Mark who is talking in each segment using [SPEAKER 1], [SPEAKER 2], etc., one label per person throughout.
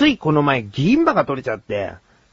[SPEAKER 1] ついこの前銀歯が取れちゃって、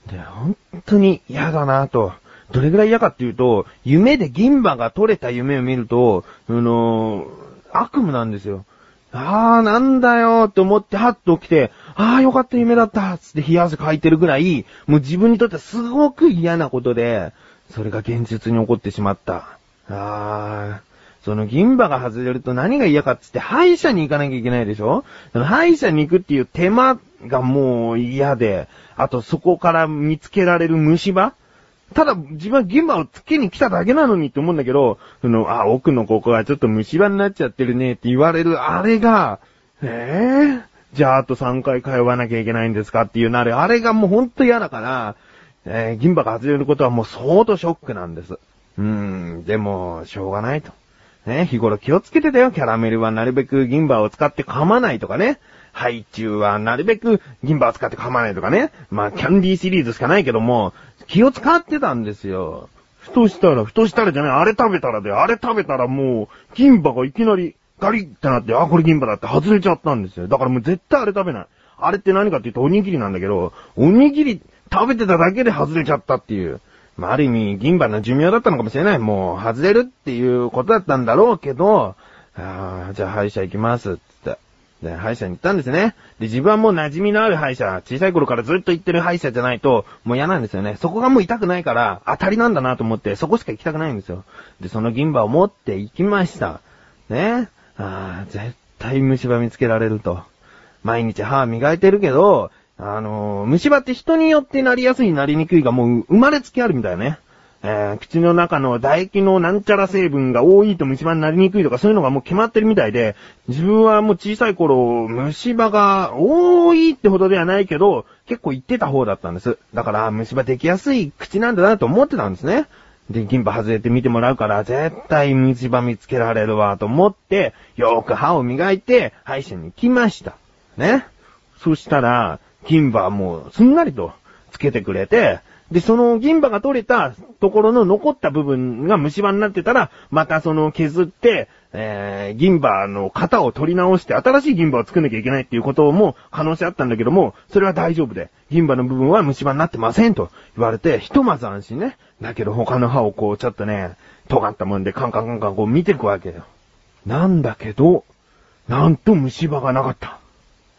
[SPEAKER 1] で、本当に嫌だなと。どれぐらい嫌かっていうと、夢で銀歯が取れた夢を見ると、あのー悪夢なんですよ。あー、なんだよって思って、はっと起きて、あー、よかった夢だったつって冷や汗かいてるぐらい、もう自分にとってはすごく嫌なことで、それが現実に起こってしまった。あー、その銀歯が外れると何が嫌かっつって歯医者に行かなきゃいけないでしょ？その歯医者に行くっていう手間がもう嫌で、あとそこから見つけられる虫歯？ただ、自分は銀歯をつけに来ただけなのにって思うんだけど、その、あ、奥のここがちょっと虫歯になっちゃってるねって言われるあれが、ええじゃああと3回通わなきゃいけないんですかっていうなる、あれがもうほんと嫌だから、えー銀歯が外れることはもう相当ショックなんです。うーん、でも、しょうがないと。ね、日頃気をつけてたよ。キャラメルはなるべく銀歯を使って噛まないとかね。ハイチュウはなるべく銀歯を使って噛まないとかね。まあ、キャンディーシリーズしかないけども、気を使ってたんですよ。ふとしたら、ふとしたらじゃない、あれ食べたらで、あれ食べたらもう、銀歯がいきなりガリってなって、あ、これ銀歯だって外れちゃったんですよ。だからもう絶対あれ食べない。あれって何かって言うとおにぎりなんだけど、おにぎり食べてただけで外れちゃったっていう。まあ、ある意味、銀歯の寿命だったのかもしれない。もう、外れるっていうことだったんだろうけど、ああ、じゃあ歯医者行きます、つって。で、歯医者に行ったんですね。で、自分はもう馴染みのある歯医者、小さい頃からずっと行ってる歯医者じゃないと、もう嫌なんですよね。そこがもう痛くないから、当たりなんだなと思って、そこしか行きたくないんですよ。で、その銀歯を持って行きました。ね。ああ、絶対虫歯見つけられると。毎日歯磨いてるけど、あのー虫歯って人によってなりやすいなりにくいがもう生まれつきあるみたいね。えー口の中の唾液のなんちゃら成分が多いと虫歯になりにくいとかそういうのがもう決まってるみたいで、自分はもう小さい頃、虫歯が多いってほどではないけど、結構言ってた方だったんです。だから虫歯できやすい口なんだなと思ってたんですね。で、銀歯外れて見てもらうから、絶対虫歯見つけられるわと思って、よーく歯を磨いて、歯医者に行きました。ね。そしたら、銀歯もうすんなりとつけてくれて、で、その銀歯が取れたところの残った部分が虫歯になってたら、またその削って、えー、銀歯の型を取り直して新しい銀歯を作んなきゃいけないっていうことも可能性あったんだけども、それは大丈夫で、銀歯の部分は虫歯になってませんと言われて、ひとまず安心ね。だけど他の歯をこうちょっとね、尖ったもんでカンカンカンカンこう見ていくわけよ。なんだけど、なんと虫歯がなかった。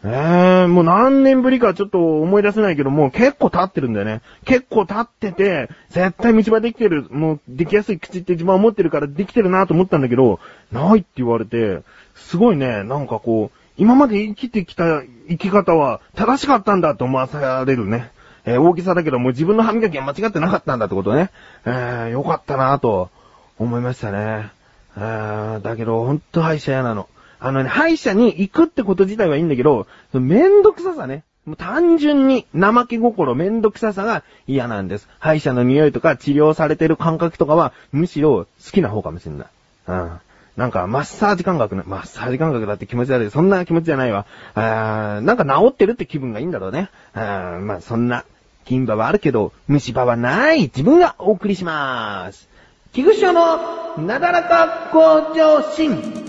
[SPEAKER 1] ええもう何年ぶりかちょっと思い出せないけども、結構経ってるんだよね。結構経ってて、絶対虫歯できてる、もうできやすい口って自分は思ってるからできてるなと思ったんだけど、ないって言われて、すごいね、なんかこう、今まで生きてきた生き方は正しかったんだと思わされるね。えー大きさだけどもう自分の歯磨きは間違ってなかったんだってことね。えー、よかったなと思いましたね。えー、だけど、ほんと歯医者嫌なの。あのね、歯医者に行くってこと自体はいいんだけど、めんどくささね。もう単純に怠け心、めんどくささが嫌なんです。歯医者の匂いとか治療されてる感覚とかは、むしろ好きな方かもしれない。うん。なんか、マッサージ感覚ね。マッサージ感覚だって気持ち悪い。そんな気持ちじゃないわ。あーなんか治ってるって気分がいいんだろうね。あーまあ、そんな、金歯はあるけど、虫歯はない。自分がお送りしまーす。菊池賞のなだらか向上心。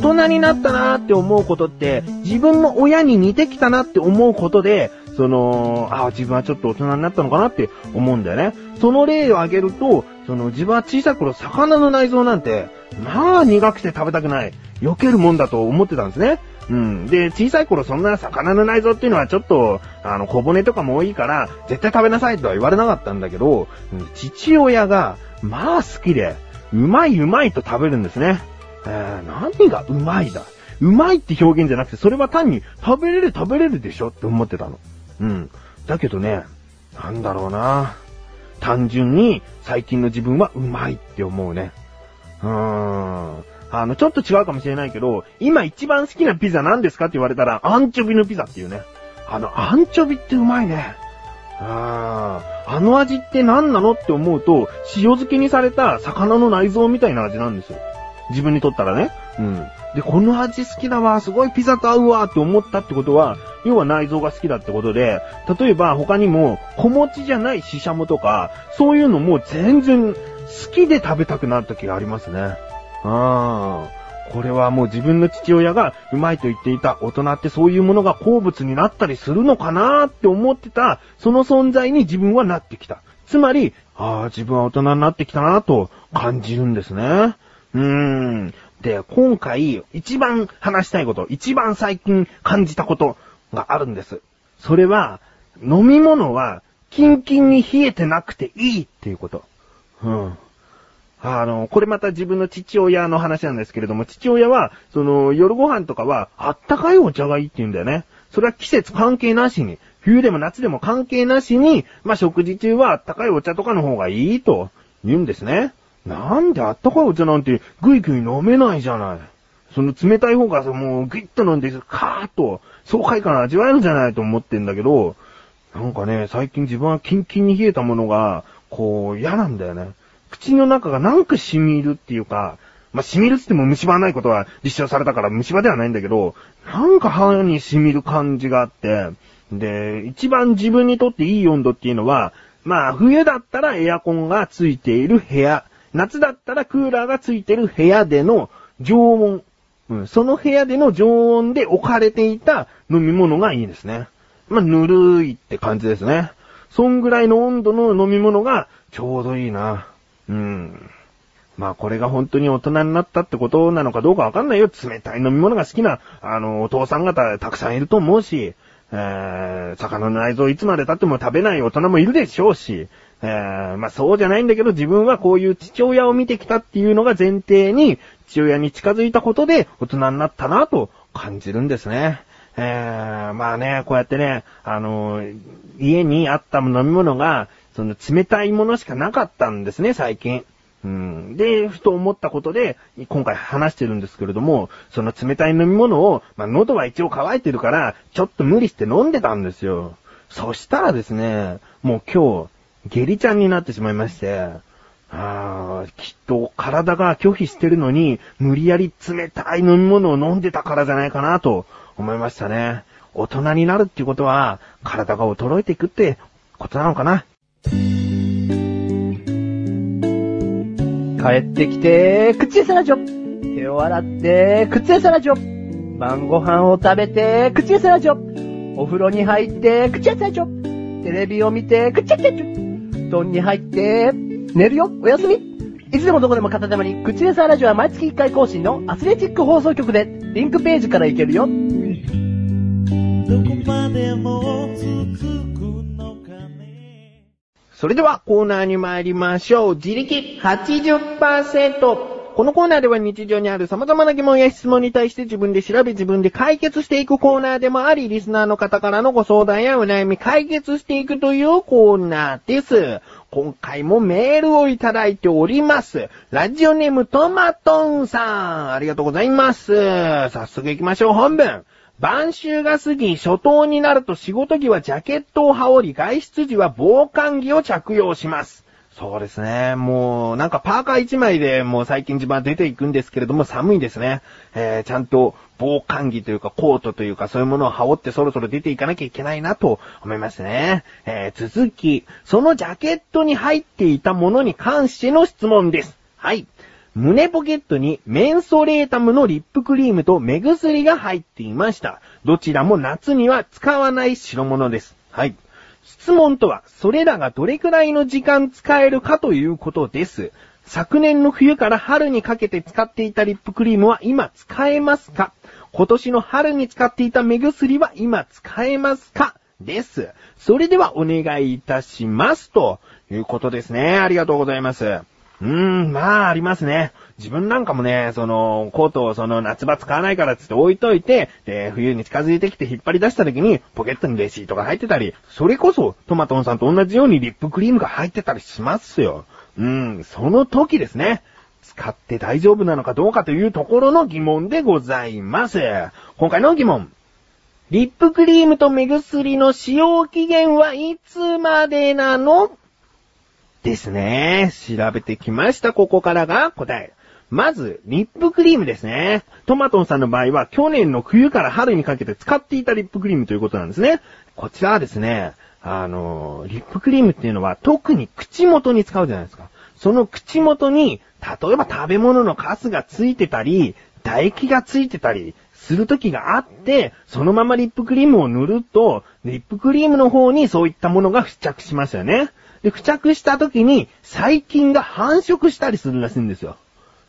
[SPEAKER 1] 大人になったなーって思うことって、自分の親に似てきたなって思うことで、その、ああ自分はちょっと大人になったのかなって思うんだよね。その例を挙げると、その自分は小さい頃魚の内臓なんて、まあ苦くて食べたくない。避けるもんだと思ってたんですね。うん。で、小さい頃そんな魚の内臓っていうのはちょっと、あの、小骨とかも多いから、絶対食べなさいとは言われなかったんだけど、父親が、まあ好きで、うまいうまいと食べるんですね。えー、何がうまいだ？うまいって表現じゃなくて、それは単に食べれる食べれるでしょって思ってたの。うん。だけどね、なんだろうな。単純に最近の自分はうまいって思うね。うーん。あの、ちょっと違うかもしれないけど、今一番好きなピザ何ですかって言われたら、アンチョビのピザっていうね。あの、アンチョビってうまいね。あーあの味って何なのって思うと、塩漬けにされた魚の内臓みたいな味なんですよ。自分にとったらね。うん。で、この味好きだわ、すごいピザと合うわって思ったってことは、要は内臓が好きだってことで、例えば他にも小餅じゃないシシャモとか、そういうのも全然好きで食べたくなる時がありますね。ああ。これはもう自分の父親がうまいと言っていた大人ってそういうものが好物になったりするのかなって思ってた、その存在に自分はなってきた。つまり、ああ、自分は大人になってきたなと感じるんですね。うーん。で、今回一番話したいこと、一番最近感じたことがあるんです。それは、飲み物はキンキンに冷えてなくていいっていうこと。うん。あの、これまた自分の父親の話なんですけれども、父親は、その、夜ご飯とかは、あったかいお茶がいいって言うんだよね。それは季節関係なしに、冬でも夏でも関係なしに、まあ、食事中はあったかいお茶とかの方がいいと言うんですね。なんであったかいお茶なんてぐいぐい飲めないじゃない。その冷たい方がさもうグイッと飲んで、カーッと爽快感味わえるじゃないと思ってんだけど、なんかね、最近自分はキンキンに冷えたものが、こう、嫌なんだよね。口の中がなんか染みるっていうか、まあ、染みるって言っても虫歯ないことは立証されたから虫歯ではないんだけど、なんか歯に染みる感じがあって、で、一番自分にとっていい温度っていうのは、まあ、冬だったらエアコンがついている部屋、夏だったらクーラーがついてる部屋での常温、うん、その部屋での常温で置かれていた飲み物がいいですね。まあ、ぬるいって感じですね。そんぐらいの温度の飲み物がちょうどいいな。うん。まあこれが本当に大人になったってことなのかどうかわかんないよ。冷たい飲み物が好きな、あの、お父さん方たくさんいると思うし、えー、魚の内臓いつまで経っても食べない大人もいるでしょうし、えー、まあそうじゃないんだけど自分はこういう父親を見てきたっていうのが前提に、父親に近づいたことで大人になったなと感じるんですね。えー、まあね、こうやってね、あの、家にあった飲み物が、その冷たいものしかなかったんですね、最近。うん、で、ふと思ったことで、今回話してるんですけれども、その冷たい飲み物を、まあ、喉は一応乾いてるから、ちょっと無理して飲んでたんですよ。そしたらですね、もう今日、下痢ちゃんになってしまいまして、あーきっと体が拒否してるのに、無理やり冷たい飲み物を飲んでたからじゃないかなと思いましたね。大人になるっていうことは、体が衰えていくってことなのかな。
[SPEAKER 2] 帰ってきて、口エサラジョ。手を洗って、口エサラジョ。晩ご飯を食べて、口エサラジョ。お風呂に入って、口エサラジョ。テレビを見て、口エサラジョ。団に入って、寝るよ、おやすみ。いつでもどこでも片手間に、口レサラジオは毎月1回更新のアスレチック放送局で、リンクページから行けるよ。
[SPEAKER 3] どこまでも続くのかね
[SPEAKER 1] それではコーナーに参りましょう。自力80%。このコーナーでは日常にある様々な疑問や質問に対して自分で調べ自分で解決していくコーナーでもあり、リスナーの方からのご相談やお悩み解決していくというコーナーです。今回もメールをいただいております。ラジオネームトマトンさん、ありがとうございます。早速行きましょう、本文。晩秋が過ぎ、初冬になると仕事着はジャケットを羽織り、外出時は防寒着を着用します。そうですね。もう、なんかパーカー一枚でもう最近自分は出ていくんですけれども寒いですね。えー、ちゃんと防寒着というかコートというかそういうものを羽織ってそろそろ出ていかなきゃいけないなと思いますね。えー、続き、そのジャケットに入っていたものに関しての質問です。はい。胸ポケットにメンソレータムのリップクリームと目薬が入っていました。どちらも夏には使わない代物です。はい。質問とは、それらがどれくらいの時間使えるかということです。昨年の冬から春にかけて使っていたリップクリームは今使えますか？今年の春に使っていた目薬は今使えますか？です。それではお願いいたします。ということですね。ありがとうございます。うーん、まあ、ありますね。自分なんかもね、その、コートをその夏場使わないからっつって置いといて、で、冬に近づいてきて引っ張り出した時に、ポケットにレシートが入ってたり、それこそ、トマトンさんと同じようにリップクリームが入ってたりしますよ。うん、その時ですね。使って大丈夫なのかどうかというところの疑問でございます。今回の疑問。リップクリームと目薬の使用期限はいつまでなの？ですね。調べてきました。ここからが答え。まず、リップクリームですね。トマトンさんの場合は、去年の冬から春にかけて使っていたリップクリームということなんですね。こちらはですね、あの、リップクリームっていうのは特に口元に使うじゃないですか。その口元に、例えば食べ物のカスがついてたり、唾液がついてたりする時があって、そのままリップクリームを塗ると、リップクリームの方にそういったものが付着しますよね。で、付着した時に細菌が繁殖したりするらしいんですよ。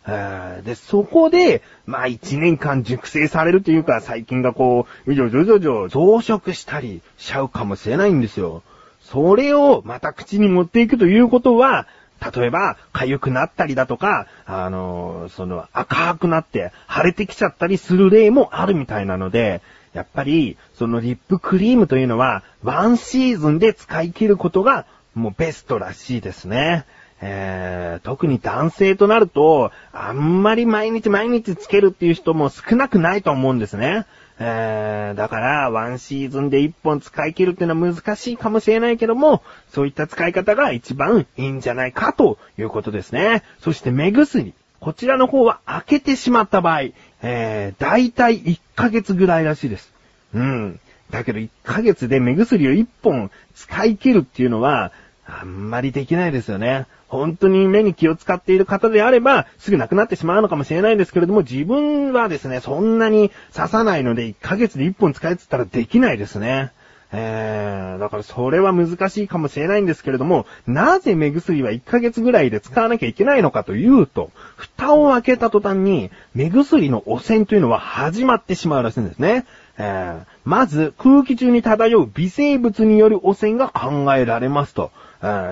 [SPEAKER 1] で、そこで、まあ一年間熟成されるというか、細菌がこう、じょじょじょじょ増殖したりしちゃうかもしれないんですよ。それをまた口に持っていくということは、例えば、痒くなったりだとか、あのーその赤くなって腫れてきちゃったりする例もあるみたいなので、やっぱり、そのリップクリームというのは、ワンシーズンで使い切ることが、もうベストらしいですね。えー、特に男性となると、あんまり毎日毎日つけるっていう人も少なくないと思うんですね。えー、だから、ワンシーズンで一本使い切るっていうのは難しいかもしれないけども、そういった使い方が一番いいんじゃないかということですね。そして目薬。こちらの方は開けてしまった場合、えー、だいたい1ヶ月ぐらいらしいです。うん。だけど1ヶ月で目薬を1本使い切るっていうのは、あんまりできないですよね。本当に目に気を使っている方であれば、すぐなくなってしまうのかもしれないんですけれども、自分はですね、そんなに刺さないので、1ヶ月で1本使えって言ったらできないですね。えー、だからそれは難しいかもしれないんですけれども、なぜ目薬は1ヶ月ぐらいで使わなきゃいけないのかというと、蓋を開けた途端に、目薬の汚染というのは始まってしまうらしいんですね。えー、まず、空気中に漂う微生物による汚染が考えられますと。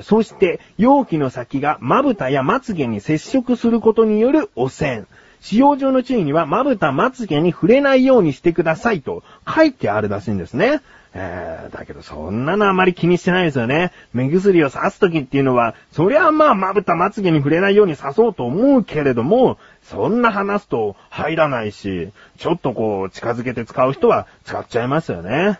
[SPEAKER 1] そして、容器の先がまぶたやまつげに接触することによる汚染。使用上の注意には、まぶた、まつげに触れないようにしてくださいと書いてあるらしいんですね。えー、だけどそんなのあまり気にしてないですよね。目薬を刺すときっていうのは、そりゃまあまぶた、まつげに触れないように刺そうと思うけれども、そんな話すと入らないし、ちょっとこう近づけて使う人は使っちゃいますよね。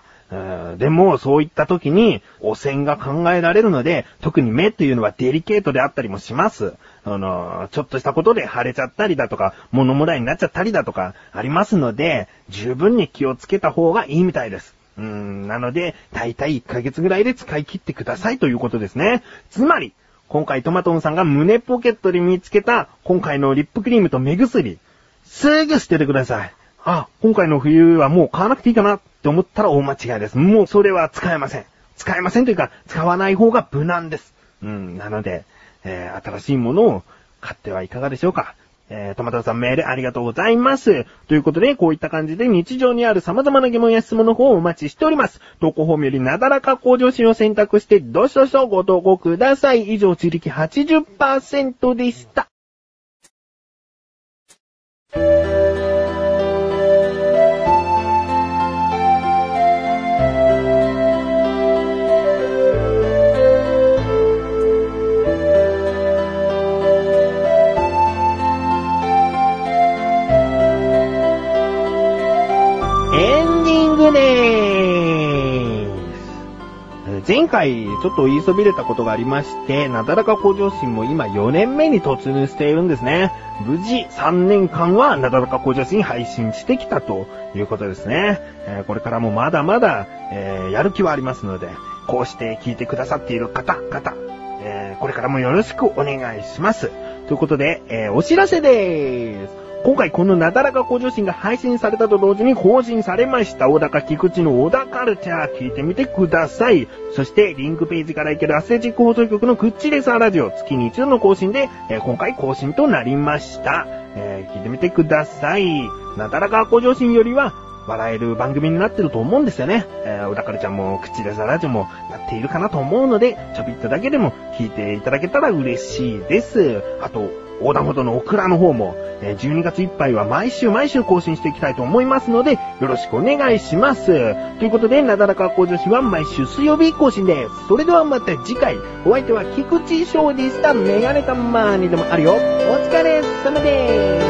[SPEAKER 1] でも、そういった時に、汚染が考えられるので、特に目というのはデリケートであったりもします。あの、ちょっとしたことで腫れちゃったりだとか、物もらいになっちゃったりだとか、ありますので、十分に気をつけた方がいいみたいです。うん、なので、だいたい1ヶ月ぐらいで使い切ってくださいということですね。つまり、今回トマトンさんが胸ポケットで見つけた、今回のリップクリームと目薬、すぐ捨ててください。あ、今回の冬はもう買わなくていいかなって思ったら大間違いです。もうそれは使えません。使えませんというか、使わない方が無難です。うん、なので、えー新しいものを買ってはいかがでしょうか。えー、トマトさんメールありがとうございます。ということで、こういった感じで日常にある様々な疑問や質問の方をお待ちしております。投稿フォームよりなだらか向上心を選択して、どしどしとご投稿ください。以上、自力80%でした。前回、ちょっと言いそびれたことがありまして、なだらか向上心も今4年目に突入しているんですね。無事3年間はなだらか向上心配信してきたということですね。えーこれからもまだまだ、えーやる気はありますので、こうして聞いてくださっている方、々、えーこれからもよろしくお願いします。ということで、えーお知らせでーす。今回このなだらか向上心が配信されたと同時に更新されました小高菊池の小田カルチャー聞いてみてください。そしてリンクページから行けるアスレチック放送局のクッチレサーラジオ月に一度の更新で、えー今回更新となりました。えー聞いてみてください。なだらか向上心よりは笑える番組になってると思うんですよね。えー、小田カルちゃんも、口でさラジオもやっているかなと思うので、ちょびっとだけでも聞いていただけたら嬉しいです。あと、横断歩道のオクラの方も、えー12月いっぱいは毎週毎週更新していきたいと思いますので、よろしくお願いします。ということで、なだらか向上心は毎週水曜日更新です。それではまた次回、お相手は菊池翔でした。メガネたまーにでもあるよ。お疲れ様です。